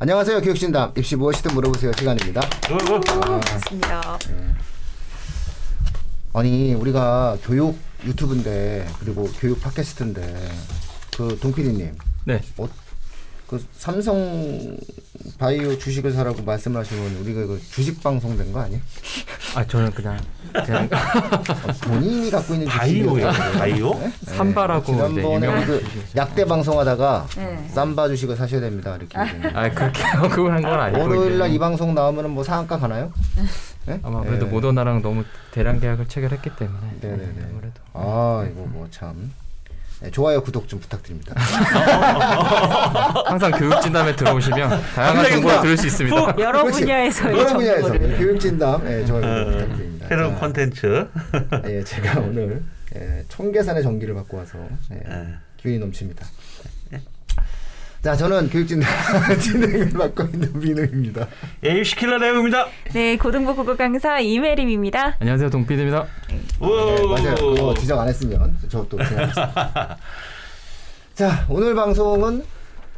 안녕하세요. 교육진담 입시 무엇이든 물어보세요 시간입니다. 맞습니다. 아니 우리가 교육 유튜브인데 그리고 교육 팟캐스트인데 그 동PD님 네. 어, 그 삼성 바이오 주식을 사라고 말씀을 하시면 우리가 그 주식 방송 된 거 아니에요? 아 저는 그냥 그냥 어, 본인이 갖고 있는 바이오요? 주식이라고 바이오? 네? 삼바라고 이제 지난번에 유명한 그 약대 방송하다가 네. 쌈바 주식을 사셔야 됩니다 이렇게 아 그렇게 그걸 한 건 아니고 월요일 날 이제 이 방송 나오면은 뭐 상한가 가나요? 네? 아마 그래도 네. 모더나랑 너무 대량 계약을 체결했기 때문에 네네네. 네, 아무래도 아 이거 뭐 참 네, 좋아요 구독 좀 부탁드립니다. 항상 교육 진담에 들어오시면 다양한 갑자기 정보를 막 들을 수 있습니다. 여러 그렇지. 분야에서의 여러 분야에서. 교육진담 예, 좋아요 구독 어, 부탁드립니다. 새로운 자, 콘텐츠. 예, 제가 오늘 예, 청계산의 전기를 갖고 와서 예, 예. 기운이 넘칩니다. 자, 저는 교육진담 진행을 맡고 있는 민우입니다. 예, 시킬러 내용입니다. 네, 고등부 국어 강사 이메림입니다. 안녕하세요 동피디입니다. 오. 네, 맞아요. 그거 지적 안 했으면 저또 진행하겠습니다. 자, 오늘 방송은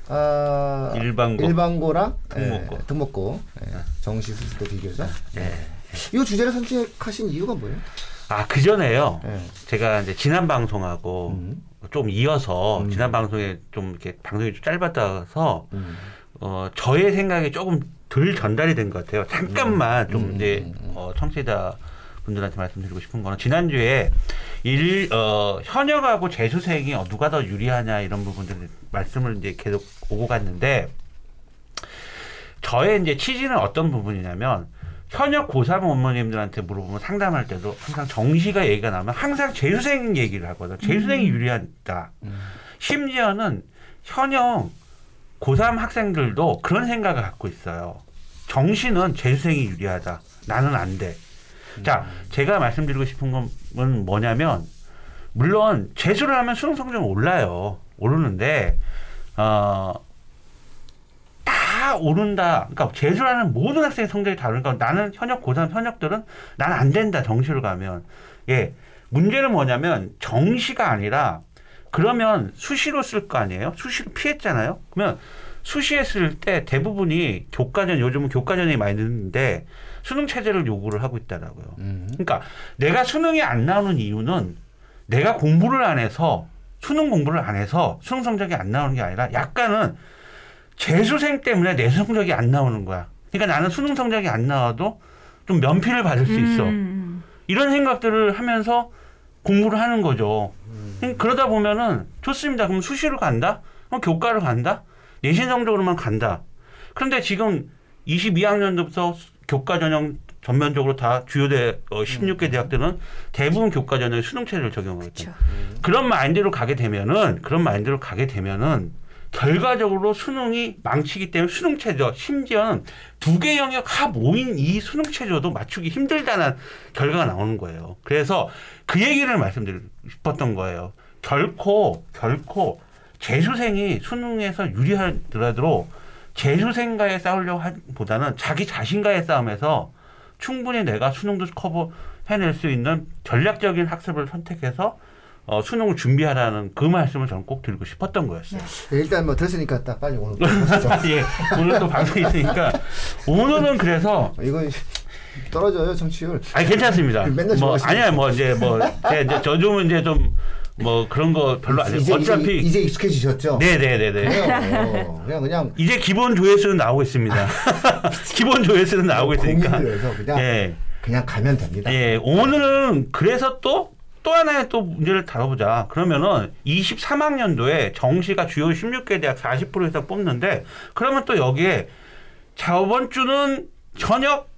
아, 일반고. 일반고랑 특목고. 예, 특목고 예, 정시 수습도 비교죠. 예. 이 주제를 선택하신 이유가 뭐예요? 아, 그 전에요. 예. 제가 이제 지난 방송하고 음. 좀 이어서 음. 지난 방송에 좀 이렇게 방송이 좀 짧았다서 음. 어, 저의 생각이 조금 덜 전달이 된 것 같아요. 잠깐만 좀 음, 이제 음, 음. 어, 청취자 분들한테 말씀드리고 싶은 거는 지난주에 일, 어, 현역하고 재수생이 어, 누가 더 유리하냐 이런 부분들 말씀을 이제 계속 오고 갔는데 저의 이제 취지는 어떤 부분이냐면 현역 고3 어머님들한테 물어보면 상담할 때도 항상 정시가 얘기가 나면 항상 재수생 얘기를 하거든. 재수생이 유리하다. 음. 심지어는 현역 고3 학생들도 그런 생각을 갖고 있어요. 정시는 재수생이 유리하다. 나는 안 돼. 자, 제가 말씀드리고 싶은 건 뭐냐면, 물론 재수를 하면 수능 성적은 올라요. 오르는데, 어, 다 오른다. 그러니까 재수라는 모든 학생의 성적이 다르니까 나는 현역 고3 현역들은 난 안 된다. 정시를 가면. 예. 문제는 뭐냐면 정시가 아니라 그러면 수시로 쓸 거 아니에요? 수시로 피했잖아요? 그러면 수시에 쓸 때 대부분이 교과전, 요즘은 교과전이 많이 듣는데 수능 체제를 요구를 하고 있다라고요. 음. 그러니까 내가 수능이 안 나오는 이유는 내가 공부를 안 해서 수능 공부를 안 해서 수능 성적이 안 나오는 게 아니라 약간은 재수생 때문에 내 성적이 안 나오는 거야. 그러니까 나는 수능 성적이 안 나와도 좀 면피를 받을 수 있어. 음, 이런 생각들을 하면서 공부를 하는 거죠. 그러다 보면은 좋습니다. 그럼 수시로 간다? 그럼 교과를 간다? 내신 성적으로만 간다. 그런데 지금 22학년도부터 교과 전형 전면적으로 다 주요대 어, 16개 대학들은 대부분 교과 전형에 수능 체제를 적용하고 있다. 그렇죠. 그런 마인드로 가게 되면은 그런 마인드로 가게 되면은 결과적으로 수능이 망치기 때문에 수능 체저 심지어는 두 개 영역 합 5인 이 수능 체저도 맞추기 힘들다는 결과가 나오는 거예요. 그래서 그 얘기를 말씀드리고 싶었던 거예요. 결코 결코 재수생이 수능에서 유리하더라도 재수생과의 싸우려고 하보다는 자기 자신과의 싸움에서 충분히 내가 수능도 커버 해낼 수 있는 전략적인 학습을 선택해서 어, 수능을 준비하라는 그 말씀을 저는 꼭 드리고 싶었던 거였어요. 네, 일단 뭐 됐으니까 딱 빨리 오늘. 예, 오늘 또 방송이 있으니까 오늘은 그래서 이거 떨어져요 정치율. 아니 괜찮습니다. 맨날 뭐 아니야 뭐 이제 뭐 제가 이제 저 좀 이제 좀 뭐 그런 거 별로. 이제, 어차피 이제, 이제 익숙해지셨죠? 네네네네. 그래요. 그냥 그냥 이제 기본 조회수는 나오고 있습니다. 기본 조회수는 나오고 있으니까. 그냥 예. 그냥 가면 됩니다. 예, 오늘은 그래서 또, 또 하나의 또 문제를 다뤄보자. 그러면은 23학년도에 정시가 주요 16개 대학 40% 이상 뽑는데, 그러면 또 여기에 저번 주는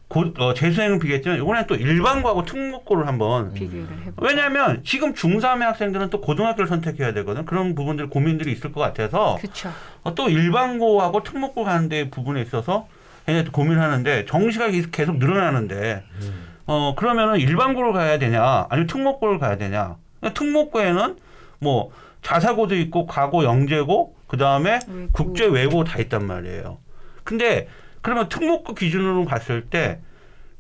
고, 어, 재수생은 비겠지만, 이번엔 또 일반고하고 특목고를 한번. 비교를 해보. 왜냐하면 지금 중3의 학생들은 또 고등학교를 선택해야 되거든. 그런 부분들 고민들이 있을 것 같아서 그렇죠. 어, 또 일반고하고 특목고 가는 데 부분에 있어서 굉장히 또 고민하는데 정시가 계속- 계속 늘어나는데 어 그러면은 일반고를 가야 되냐 아니면 특목고를 가야 되냐 특목고에는 뭐 자사고도 있고 과고 영재고 그 다음에 외고. 국제 외고 다 있단 말이에요. 근데 그러면 특목고 기준으로 봤을 때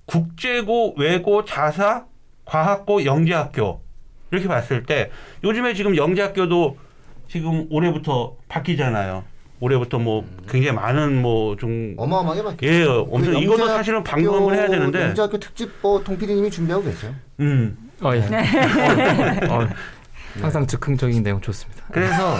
국제고 외고 자사 과학고 영재학교 이렇게 봤을 때 요즘에 지금 영재학교도 지금 올해부터 바뀌잖아요. 올해부터 뭐 굉장히 많은 뭐 좀 어마어마하게 바뀌었죠. 예, 엄청 그 이거는 영재학교- 사실은 한번 해야 되는데, 영재학교 특집 뭐 동PD님이 준비하고 계세요. 음, 어, 예. 어, 어, 항상 즉흥적인 내용 좋습니다. 그래서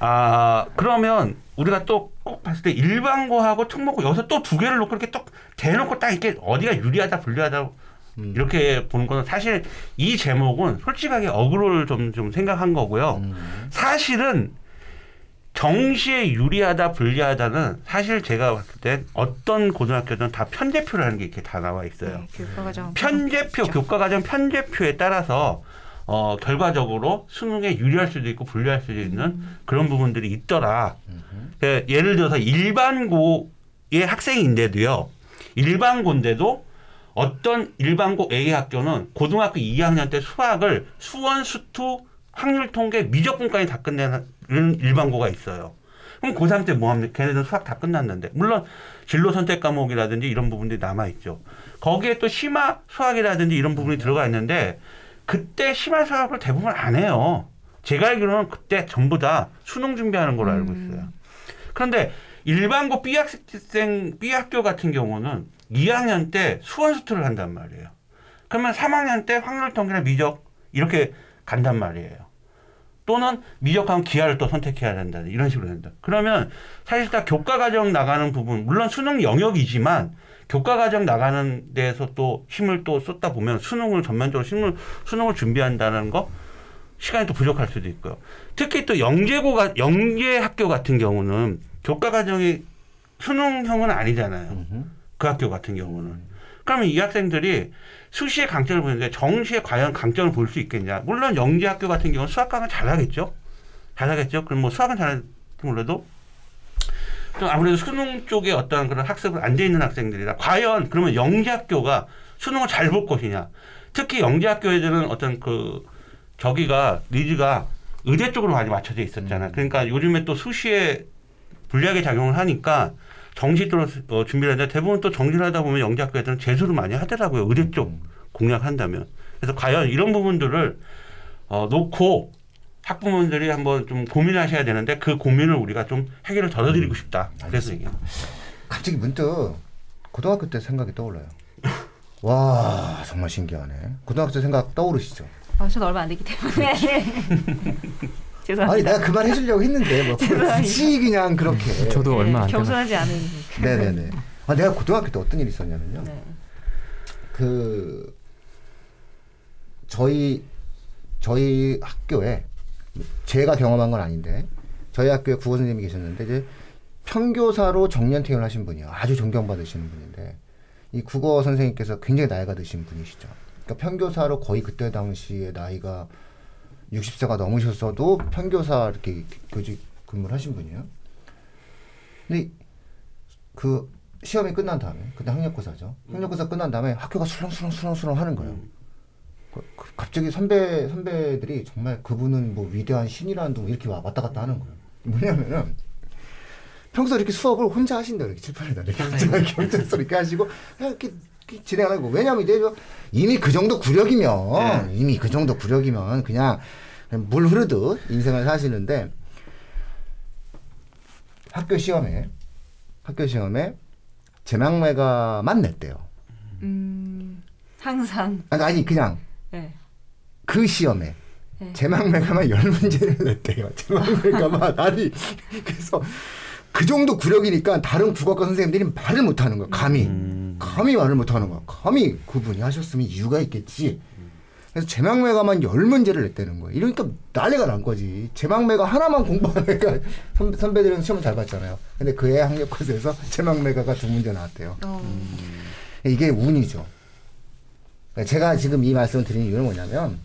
아 그러면 우리가 또 꼭 봤을 때 일반고하고 특목고 여기서 또 두 개를 놓고 이렇게 또 대놓고 딱 이렇게 어디가 유리하다 불리하다 음. 이렇게 보는 거는 사실 이 제목은 솔직하게 어그로를 좀, 좀 생각한 거고요. 음. 사실은 정시에 유리하다 불리하다는 사실 제가 봤을 때 어떤 고등학교든 다 편제표라는 게 이렇게 다 나와 있어요. 네, 교과과정 편제표 교과과정 편제표에 따라서 어 결과적으로 수능에 유리할 수도 있고 불리할 수도 있는 그런 부분들이 있더라. 그 예를 들어서 일반고의 학생인데도요. 일반고인데도 어떤 일반고 A 학교는 고등학교 2학년 때 수학을 수원 수투 확률 통계 미적분까지 다 끝내는 일반고가 있어요. 그럼 고3 때 뭐 합니까? 걔네들은 수학 다 끝났는데. 물론 진로 선택 과목이라든지 이런 부분들이 남아있죠. 거기에 또 심화 수학이라든지 이런 부분이 들어가 있는데 그때 심화 수학을 대부분 안 해요. 제가 알기로는 그때 전부 다 수능 준비하는 걸로 알고 있어요. 그런데 일반고 B 학생 B 학교 같은 경우는 2학년 때 수원 수투를 한단 말이에요. 그러면 3학년 때 확률 통계나 미적 이렇게 간단 말이에요. 또는 미적하면 기하를 또 선택해야 된다. 이런 식으로 된다. 그러면 사실 다 교과 과정 나가는 부분, 물론 수능 영역이지만 교과 과정 나가는 데에서 또 힘을 또 쏟다 보면 수능을 전면적으로 수능을, 수능을 준비한다는 거 시간이 또 부족할 수도 있고요. 특히 또 영재고가 영재 학교 같은 경우는 교과 과정이 수능형은 아니잖아요. 그 학교 같은 경우는. 그러면 이 학생들이 수시에 강점을 보는데 정시에 과연 강점을 볼 수 있겠냐. 물론 영재 학교 같은 경우는 수학 강은 잘하겠죠. 잘하겠죠. 그럼 뭐 수학은 잘할지 몰라도 좀 아무래도 수능 쪽에 어떤 그런 학습을 안 돼 있는 학생들이라 과연 그러면 영재 학교가 수능을 잘 볼 것이냐. 특히 영재 학교 애들은 어떤 그 저기가 니즈가 의대 쪽으로 많이 맞춰져 있었잖아. 그러니까 요즘에 또 수시에 불리하게 작용을 하니까 정시로 어, 준비를 하는데 대부분 또 정시를 하다 보면 영재학교 애들은 재수를 많이 하더라고요. 의대 쪽 공략한다면. 그래서 과연 이런 부분들을 어, 놓고 학부모님들이 한번 좀 고민하셔야 되는데 그 고민을 우리가 좀 해결을 덜어드리고 싶다. 그래서 얘기해요. 갑자기 문득 고등학교 때 생각이 떠올라요. 와 정말 신기하네. 고등학교 때 생각 떠오르시죠? 아, 저는 얼마 안 됐기 때문에 죄송합니다. 아니 내가 그 말 해주려고 했는데 뭐 굳이 그냥 그렇게. 저도 네, 얼마 안 돼서 겸손하지 않은 네네네. 아 내가 고등학교 때 어떤 일이 있었냐면요. 네. 그 저희 저희 학교에 제가 경험한 건 아닌데 저희 학교에 국어 선생님이 계셨는데 이제 평교사로 정년 퇴임을 하신 분이에요. 아주 존경받으시는 분인데 이 국어 선생님께서 굉장히 나이가 드신 분이시죠. 그러니까 평교사로 거의 그때 당시에 나이가 60세가 넘으셨어도 평교사 이렇게 교직 근무를 하신 분이에요. 근데 그 시험이 끝난 다음에 그때 학력고사죠. 학력고사 끝난 다음에 학교가 술렁술렁술렁술렁 하는 거예요. 그- 그 갑자기 선배 선배들이 정말 그분은 뭐 위대한 신이라는 둥 이렇게 와- 왔다 갔다 하는 거예요. 뭐냐면은 평소 이렇게 수업을 혼자 하신다 이렇게 칠판에다 이렇게 혼자 경찰서 이렇게 하시고 이렇게, 이렇게 진행하는 거. 왜냐면 이제 저 이미 그 정도 구력이면 이미 그 정도 구력이면 그냥 그냥 물 흐르듯 인생을 사시는데 학교 시험에 학교 시험에 제망매가만 냈대요. 음, 항상 아니, 아니 그냥 네. 그 시험에 네. 제망매가만 열 문제를 냈대요. 제망매가만 아니 그래서 그 정도 구력이니까 다른 국어과 선생님들이 말을 못하는 거야. 감히 음. 감히 말을 못하는 거야. 감히 그분이 하셨으면 이유가 있겠지. 그래서 제망매가만 열 문제를 냈다는 거야. 이러니까 난리가 난 거지. 제망매가 하나만 공부하니까 선배, 선배들은 시험 잘 봤잖아요. 근데 그의 학력고사에서 제망매가가 두 문제 나왔대요. 어, 이게 운이죠. 그러니까 제가 지금 이 말씀을 드리는 이유는 뭐냐면,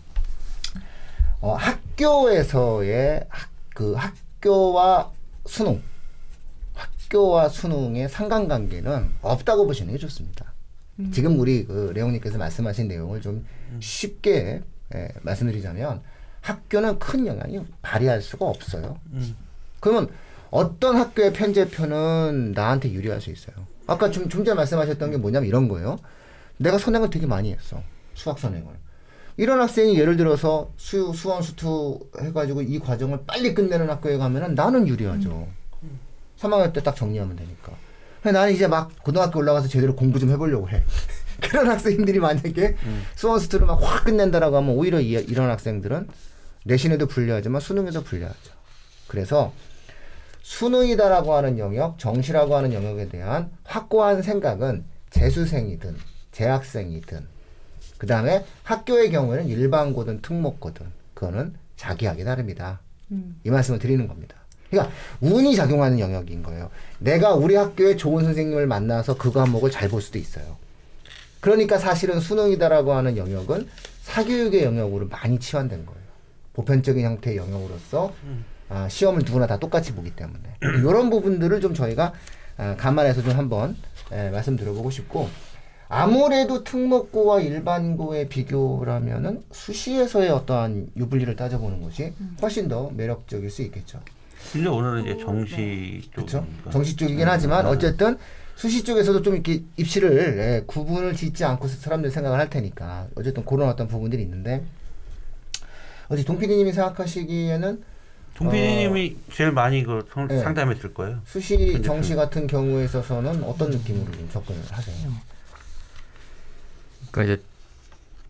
어, 학교에서의 학, 그 학교와 수능, 학교와 수능의 상관관계는 없다고 보시는 게 좋습니다. 지금 우리 그 레옹님께서 말씀하신 내용을 좀 쉽게 예, 말씀드리자면 학교는 큰 영향이 발휘할 수가 없어요. 그러면 어떤 학교의 편제표는 나한테 유리할 수 있어요. 아까 좀, 좀 전에 말씀하셨던 게 뭐냐면 이런 거예요. 내가 선행을 되게 많이 했어. 수학 선행을. 이런 학생이 예를 들어서 수, 수원 수투 해가지고 이 과정을 빨리 끝내는 학교에 가면은 나는 유리하죠. 3학년 때 딱 정리하면 되니까. 나는 이제 막 고등학교 올라가서 제대로 공부 좀 해보려고 해. 그런 학생들이 만약에 수원 스투를 막 확 끝낸다라고 하면 오히려 이, 이런 학생들은 내신에도 불리하지만 수능에도 불리하죠. 그래서 수능이다라고 하는 영역, 정시라고 하는 영역에 대한 확고한 생각은 재수생이든 재학생이든 그 다음에 학교의 경우에는 일반고든 특목고든 그거는 자기 하기 나름이다. 이 말씀을 드리는 겁니다. 그러니까 운이 작용하는 영역인 거예요. 내가 우리 학교에 좋은 선생님을 만나서 그 과목을 잘 볼 수도 있어요. 그러니까 사실은 수능이다라고 하는 영역은 사교육의 영역으로 많이 치환된 거예요. 보편적인 형태의 영역으로서 아, 시험을 누구나 다 똑같이 보기 때문에 이런 부분들을 좀 저희가 아, 감안해서 좀 한번 예, 말씀드려보고 싶고 아무래도 특목고와 일반고의 비교라면은 수시에서의 어떠한 유불리를 따져보는 것이 훨씬 더 매력적일 수 있겠죠. 근데 오늘은 이제 정시 그렇죠. 쪽이니까. 정시 쪽이긴 하지만 어쨌든 수시 쪽에서도 좀 이렇게 입시를 예, 구분을 짓지 않고 사람들이 생각을 할 테니까 어쨌든 그런 어떤 부분들이 있는데 어제 동PD님이 생각하시기에는 동PD님이 제일 많이 그 성- 네. 상담했을 거예요. 수시 정시 같은 경우에 있어서는 어떤 느낌으로 좀 접근을 하세요? 그러니까 이제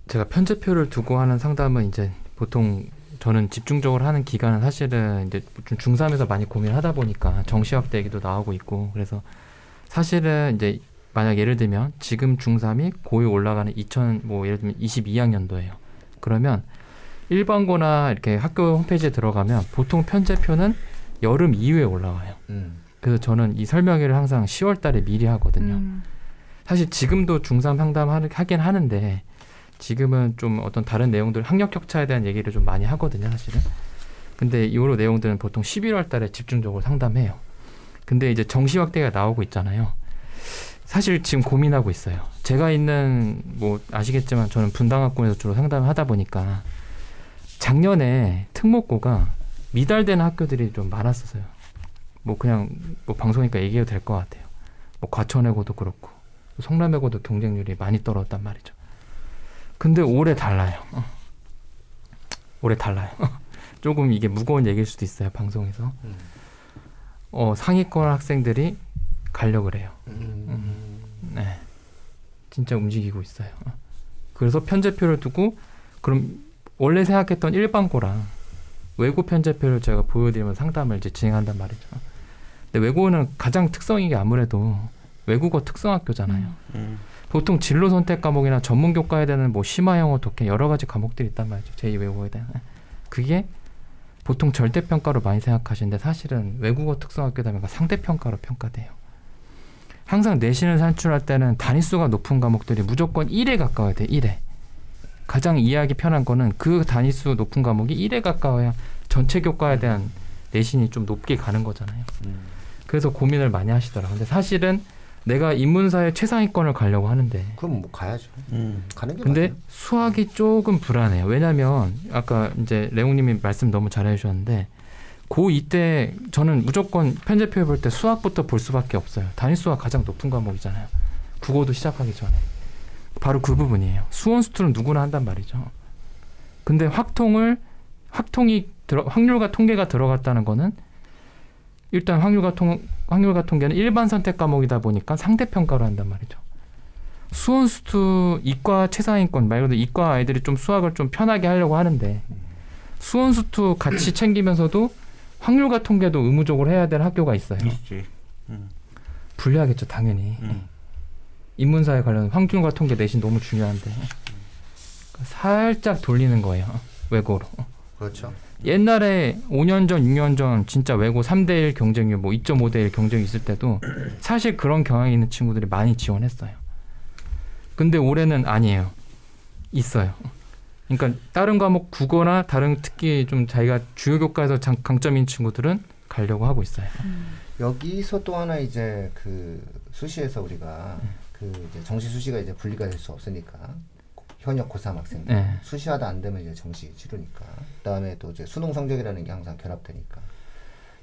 제가 편제표를 두고 하는 상담은 이제 보통 저는 집중적으로 하는 기간은 사실은 이제 좀 중3에서 많이 고민을 하다 보니까 정시 확대 얘기도 나오고 있고 그래서 사실은 이제 만약 예를 들면 지금 중3이 고2 올라가는 2000뭐 예를 들면 22학년도예요. 그러면 일반고나 이렇게 학교 홈페이지에 들어가면 보통 편제표는 여름 이후에 올라와요. 음. 그래서 저는 이 설명회를 항상 10월 달에 미리 하거든요. 음. 사실 지금도 중3 상담 하긴 하는데 지금은 좀 어떤 다른 내용들 학력 격차에 대한 얘기를 좀 많이 하거든요, 사실은. 근데 이후로 내용들은 보통 11월 달에 집중적으로 상담해요. 근데 이제 정시 확대가 나오고 있잖아요. 사실 지금 고민하고 있어요. 제가 있는 뭐 아시겠지만 저는 분당학군에서 주로 상담을 하다 보니까 작년에 특목고가 미달되는 학교들이 좀 많았었어요. 뭐 그냥 뭐 방송이니까 얘기해도 될 것 같아요. 뭐 과천외고도 그렇고 성남외고도 경쟁률이 많이 떨어졌단 말이죠. 근데 올해 달라요. 어. 올해 달라요. 조금 이게 무거운 얘기일 수도 있어요 방송에서. 음. 어 상위권 학생들이 가려고 그래요. 음. 네, 진짜 움직이고 있어요. 어. 그래서 편제표를 두고 그럼 원래 생각했던 일반고랑 외고 편제표를 제가 보여드리면 상담을 이제 진행한단 말이죠. 근데 외고는 가장 특성이 게 아무래도 외국어 특성학교잖아요. 음. 보통 진로 선택 과목이나 전문 교과에 대한 뭐 심화 영어, 독해 여러 가지 과목들이 있단 말이죠. 제2 외국어에 대한 그게 보통 절대 평가로 많이 생각하시는데 사실은 외국어 특성학교다 보니까 상대 평가로 평가돼요. 항상 내신을 산출할 때는 단위수가 높은 과목들이 무조건 1에 가까워야 돼. 1에. 가장 이해하기 편한 거는 그 단위수 높은 과목이 1에 가까워야 전체 교과에 대한 내신이 좀 높게 가는 거잖아요. 음. 그래서 고민을 많이 하시더라고요. 근데 사실은 내가 인문사의 최상위권을 가려고 하는데 그럼 뭐 가야죠. 음. 가는 게 근데 맞아요. 수학이 조금 불안해요. 왜냐하면 아까 이제 레옹님이 말씀 너무 잘해주셨는데 고2 때 저는 무조건 편제표 볼 때 수학부터 볼 수밖에 없어요. 단위수가 가장 높은 과목이잖아요. 국어도 시작하기 전에 바로 그 부분이에요. 수원 수투는 누구나 한단 말이죠. 근데 확통을 확통이 들어 확률과 통계가 들어갔다는 거는 일단 확률과 통 확률과 통계는 일반 선택 과목이다 보니까 상대 평가로 한단 말이죠. 수원 수투 이과 최상위권 말 그대로 이과 아이들이 좀 수학을 좀 편하게 하려고 하는데 수원 수투 같이 챙기면서도 확률과 통계도 의무적으로 해야 될 학교가 있어요. 있지. 음. 불리하겠죠, 당연히. 음. 인문사에 관련 확률과 통계 내신 너무 중요한데 살짝 돌리는 거예요. 외고로. 그렇죠. 옛날에 5년 전, 6년 전 진짜 외고 3대 1 경쟁률 뭐 2.5대 1 경쟁이 있을 때도 사실 그런 경향이 있는 친구들이 많이 지원했어요. 근데 올해는 아니에요. 있어요. 그러니까 다른 과목 국어나 다른 특히 좀 자기가 주요 교과에서 장, 강점인 친구들은 가려고 하고 있어요. 여기서 또 하나 이제 그 수시에서 우리가 그 이제 정시 수시가 이제 분리가 될 수 없으니까 현역 고3 학생들. 네. 수시하다 안 되면 이제 정시 치르니까. 그다음에 또 이제 수능 성적이라는 게 항상 결합되니까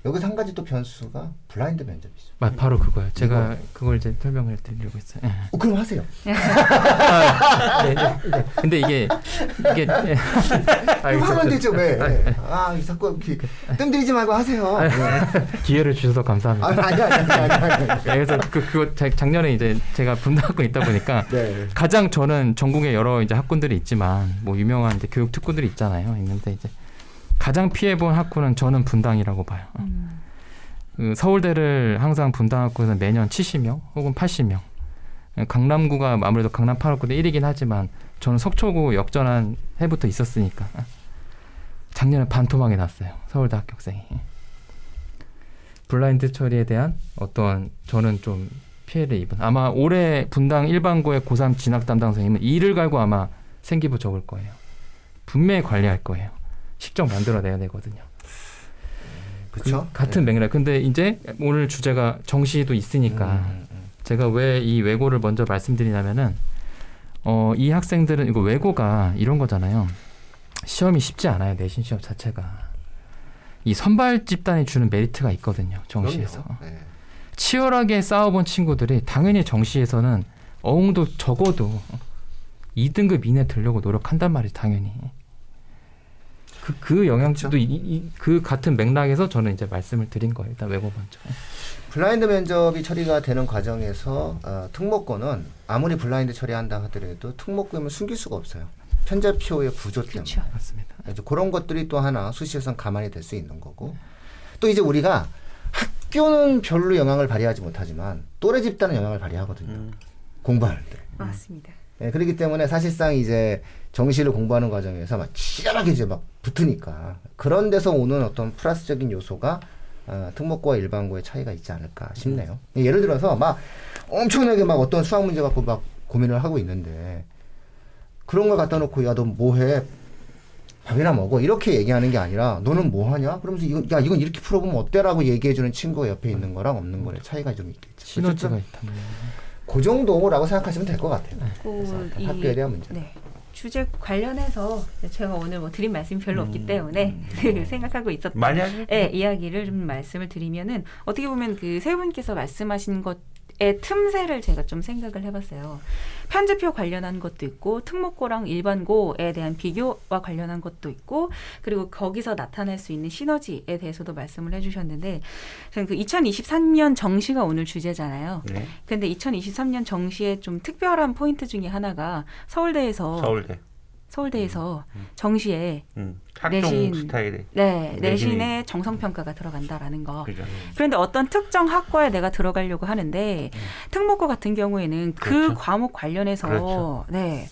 여기서 한 가지 또 변수가 블라인드 면접이죠. 마- 바로 그거예요. 제가 그걸 이제 설명을 드리려고 했어요. 예. 어, 그럼 하세요. 아, 네, 네, 네. 근데 이게 이게 예. 아, 이거 하면 저- 되죠 왜? 아 자꾸 이렇게 뜸 들이지 말고 하세요. 네. 기회를 주셔서 아, 감사합니다. 아니 아니 아니 아니. 아니. 네, 그래서 그 그거 자- 작년에 이제 제가 분당학교 있다 보니까 네. 가장 저는 전국에 여러 이제 학군들이 있지만 뭐 유명한 이제 교육 특구들이 있잖아요. 있는데 이제 가장 피해 본 학군은 저는 분당이라고 봐요. 음. 그 서울대를 항상 분당학교에서 매년 70명 혹은 80명. 강남구가 아무래도 강남 8학구 대 1이긴 하지만 저는 속초구 역전한 해부터 있었으니까 작년에 반토막이 났어요. 서울대 합격생이. 블라인드 처리에 대한 어떤 저는 좀 피해를 입은 아마 올해 분당 일반고의 고3 진학 담당 선생님은 이를 갈고 아마 생기부 적을 거예요. 분명히 관리할 거예요. 식적 만들어내야 되거든요. 그렇죠. 그 같은 맥락. 근데 이제 오늘 주제가 정시도 있으니까 음, 음. 제가 왜 이 외고를 먼저 말씀드리냐면은 어, 이 학생들은 이거 외고가 이런 거잖아요. 시험이 쉽지 않아요. 내신 시험 자체가. 이 선발 집단이 주는 메리트가 있거든요. 정시에서. 네. 치열하게 싸워본 친구들이 당연히 정시에서는 어느 정도 적어도 2등급 이내 들려고 노력한단 말이죠. 당연히. 그, 그 영향도 이, 이, 그 같은 맥락에서 저는 이제 말씀을 드린 거예요. 일단 외고 먼저. 블라인드 면접이 처리가 되는 과정에서 어, 특목고는 아무리 블라인드 처리한다 하더라도 특목고임을 숨길 수가 없어요. 편제표의 구조 때문에. 그렇죠. 맞습니다. 그래서 그런 것들이 또 하나 수시에선 가만히 될 수 있는 거고 또 이제 우리가 학교는 별로 영향을 발휘하지 못하지만 또래 집단은 영향을 발휘하거든요. 음. 공부할 때. 맞습니다. 예, 그렇기 때문에 사실상 이제 정시를 공부하는 과정에서 막 치열하게 이제 막 붙으니까 그런 데서 오는 어떤 플러스적인 요소가 어, 특목고와 일반고의 차이가 있지 않을까 싶네요. 예를 들어서 막 엄청나게 막 어떤 수학 문제 갖고 막 고민을 하고 있는데 그런 걸 갖다 놓고 야 너 뭐해? 밥이나 먹어? 이렇게 얘기하는 게 아니라 너는 뭐 하냐? 그러면서 이거 야 이건 이렇게 풀어보면 어때라고 얘기해주는 친구가 옆에 있는 거랑 없는 거의 차이가 좀 있겠죠. 시너지가 어쨌든 있다는 그 정도라고 생각하시면 될 것 같아요. 그래서 그 이- 학교에 대한 문제. 네. 주제 관련해서 제가 오늘 뭐 드린 말씀이 별로 없기 때문에 생각하고 있었던 만약에 네, 이야기를 좀 말씀을 드리면은 어떻게 보면 그 세 분께서 말씀하신 것의 틈새를 제가 좀 생각을 해봤어요. 편제표 관련한 것도 있고 특목고랑 일반고에 대한 비교와 관련한 것도 있고 그리고 거기서 나타날 수 있는 시너지에 대해서도 말씀을 해주셨는데 저는 그 2023년 정시가 오늘 주제잖아요. 네. 근데 2023년 정시의 좀 특별한 포인트 중에 하나가 서울대에서 서울대 서울대에서 정시에 음. 학종 내신. 스타일에 네, 내신이- 내신에 정성 평가가 들어간다라는 거. 그죠. 그런데 어떤 특정 학과에 내가 들어가려고 하는데 특목고 같은 경우에는 그 그렇죠. 과목 관련해서 그렇죠. 네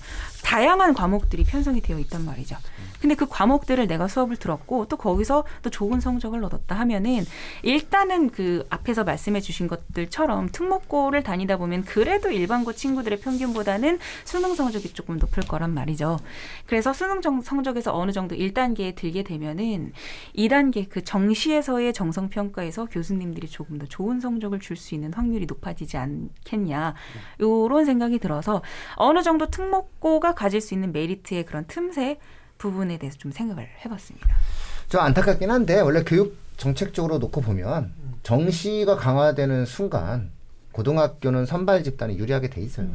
다양한 과목들이 편성이 되어 있단 말이죠. 근데 그 과목들을 내가 수업을 들었고 또 거기서 또 좋은 성적을 얻었다 하면은 일단은 그 앞에서 말씀해 주신 것들처럼 특목고를 다니다 보면 그래도 일반고 친구들의 평균보다는 수능 성적이 조금 높을 거란 말이죠. 그래서 수능 정- 성적에서 어느 정도 1단계에 들게 되면은 2단계 그 정시에서의 정성 평가에서 교수님들이 조금 더 좋은 성적을 줄 수 있는 확률이 높아지지 않겠냐. 요런 생각이 들어서 어느 정도 특목고가 가질 수 있는 메리트의 그런 틈새 부분에 대해서 좀 생각을 해봤습니다. 좀 안타깝긴 한데 원래 교육 정책적으로 놓고 보면 정시가 강화되는 순간 고등학교는 선발 집단이 유리하게 돼 있어요.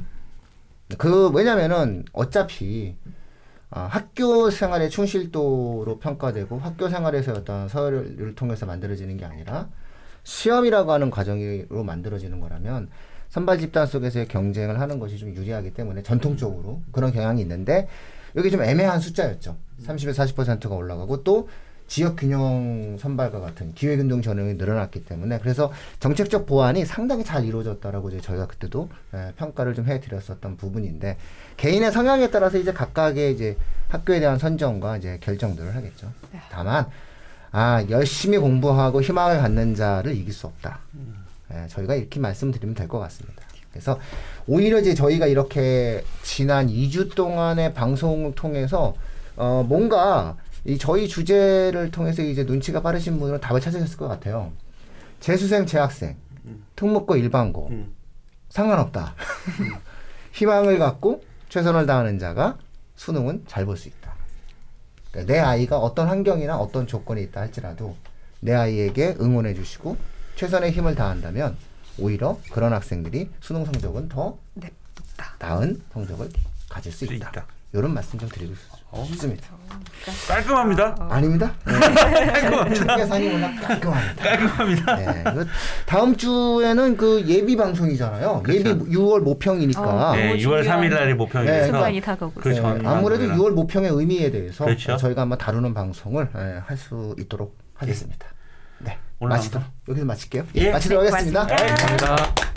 그 왜냐면은 어차피 아, 학교 생활의 충실도로 평가되고 학교 생활에서 어떤 서열을 통해서 만들어지는 게 아니라 시험이라고 하는 과정으로 만들어지는 거라면 선발 집단 속에서의 경쟁을 하는 것이 좀 유리하기 때문에 전통적으로 그런 경향이 있는데 여기 좀 애매한 숫자였죠. 30에서 40%가 올라가고 또 지역 균형 선발과 같은 기회 균등 전형이 늘어났기 때문에 그래서 정책적 보완이 상당히 잘 이루어졌다라고 이제 저희가 그때도 예, 평가를 좀 해드렸었던 부분인데 개인의 성향에 따라서 이제 각각의 이제 학교에 대한 선정과 이제 결정들을 하겠죠. 다만 아 열심히 공부하고 희망을 갖는 자를 이길 수 없다. 예, 저희가 이렇게 말씀드리면 될 것 같습니다. 그래서 오히려 이제 저희가 이렇게 지난 2주 동안의 방송을 통해서 어 뭔가 이 저희 주제를 통해서 이제 눈치가 빠르신 분들은 답을 찾으셨을 것 같아요. 재수생, 재학생, 특목고, 일반고 음. 상관없다. 희망을 갖고 최선을 다하는 자가 수능은 잘 볼 수 있다. 그러니까 내 아이가 어떤 환경이나 어떤 조건이 있다 할지라도 내 아이에게 응원해 주시고 최선의 힘을 다한다면 오히려 그런 학생들이 수능 성적은 더 네, 높다. 나은 성적을 가질 수수 있다. 있다. 이런 말씀 좀 드리고 어. 싶습니다. 깔끔합니다. 아닙니다. 깔끔합니다. 계산이 워낙 깔끔합니다. 깔끔합니다. 네, 그 다음 주에는 그 예비 방송이잖아요. 예비 그렇죠. 6월 모평이니까. 어, 네, 너무 6월 중요한 3일 날이 순간이 다가오고 그. 네, 전만 아무래도 보이라. 6월 모평의 의미에 대해서 그렇죠. 저희가 한번 다루는 방송을 예, 할수 있도록 하겠습니다. 네, 마치도록 여기서 마칠게요. 예. 마치도록 네, 하겠습니다. 고맙습니다. 감사합니다.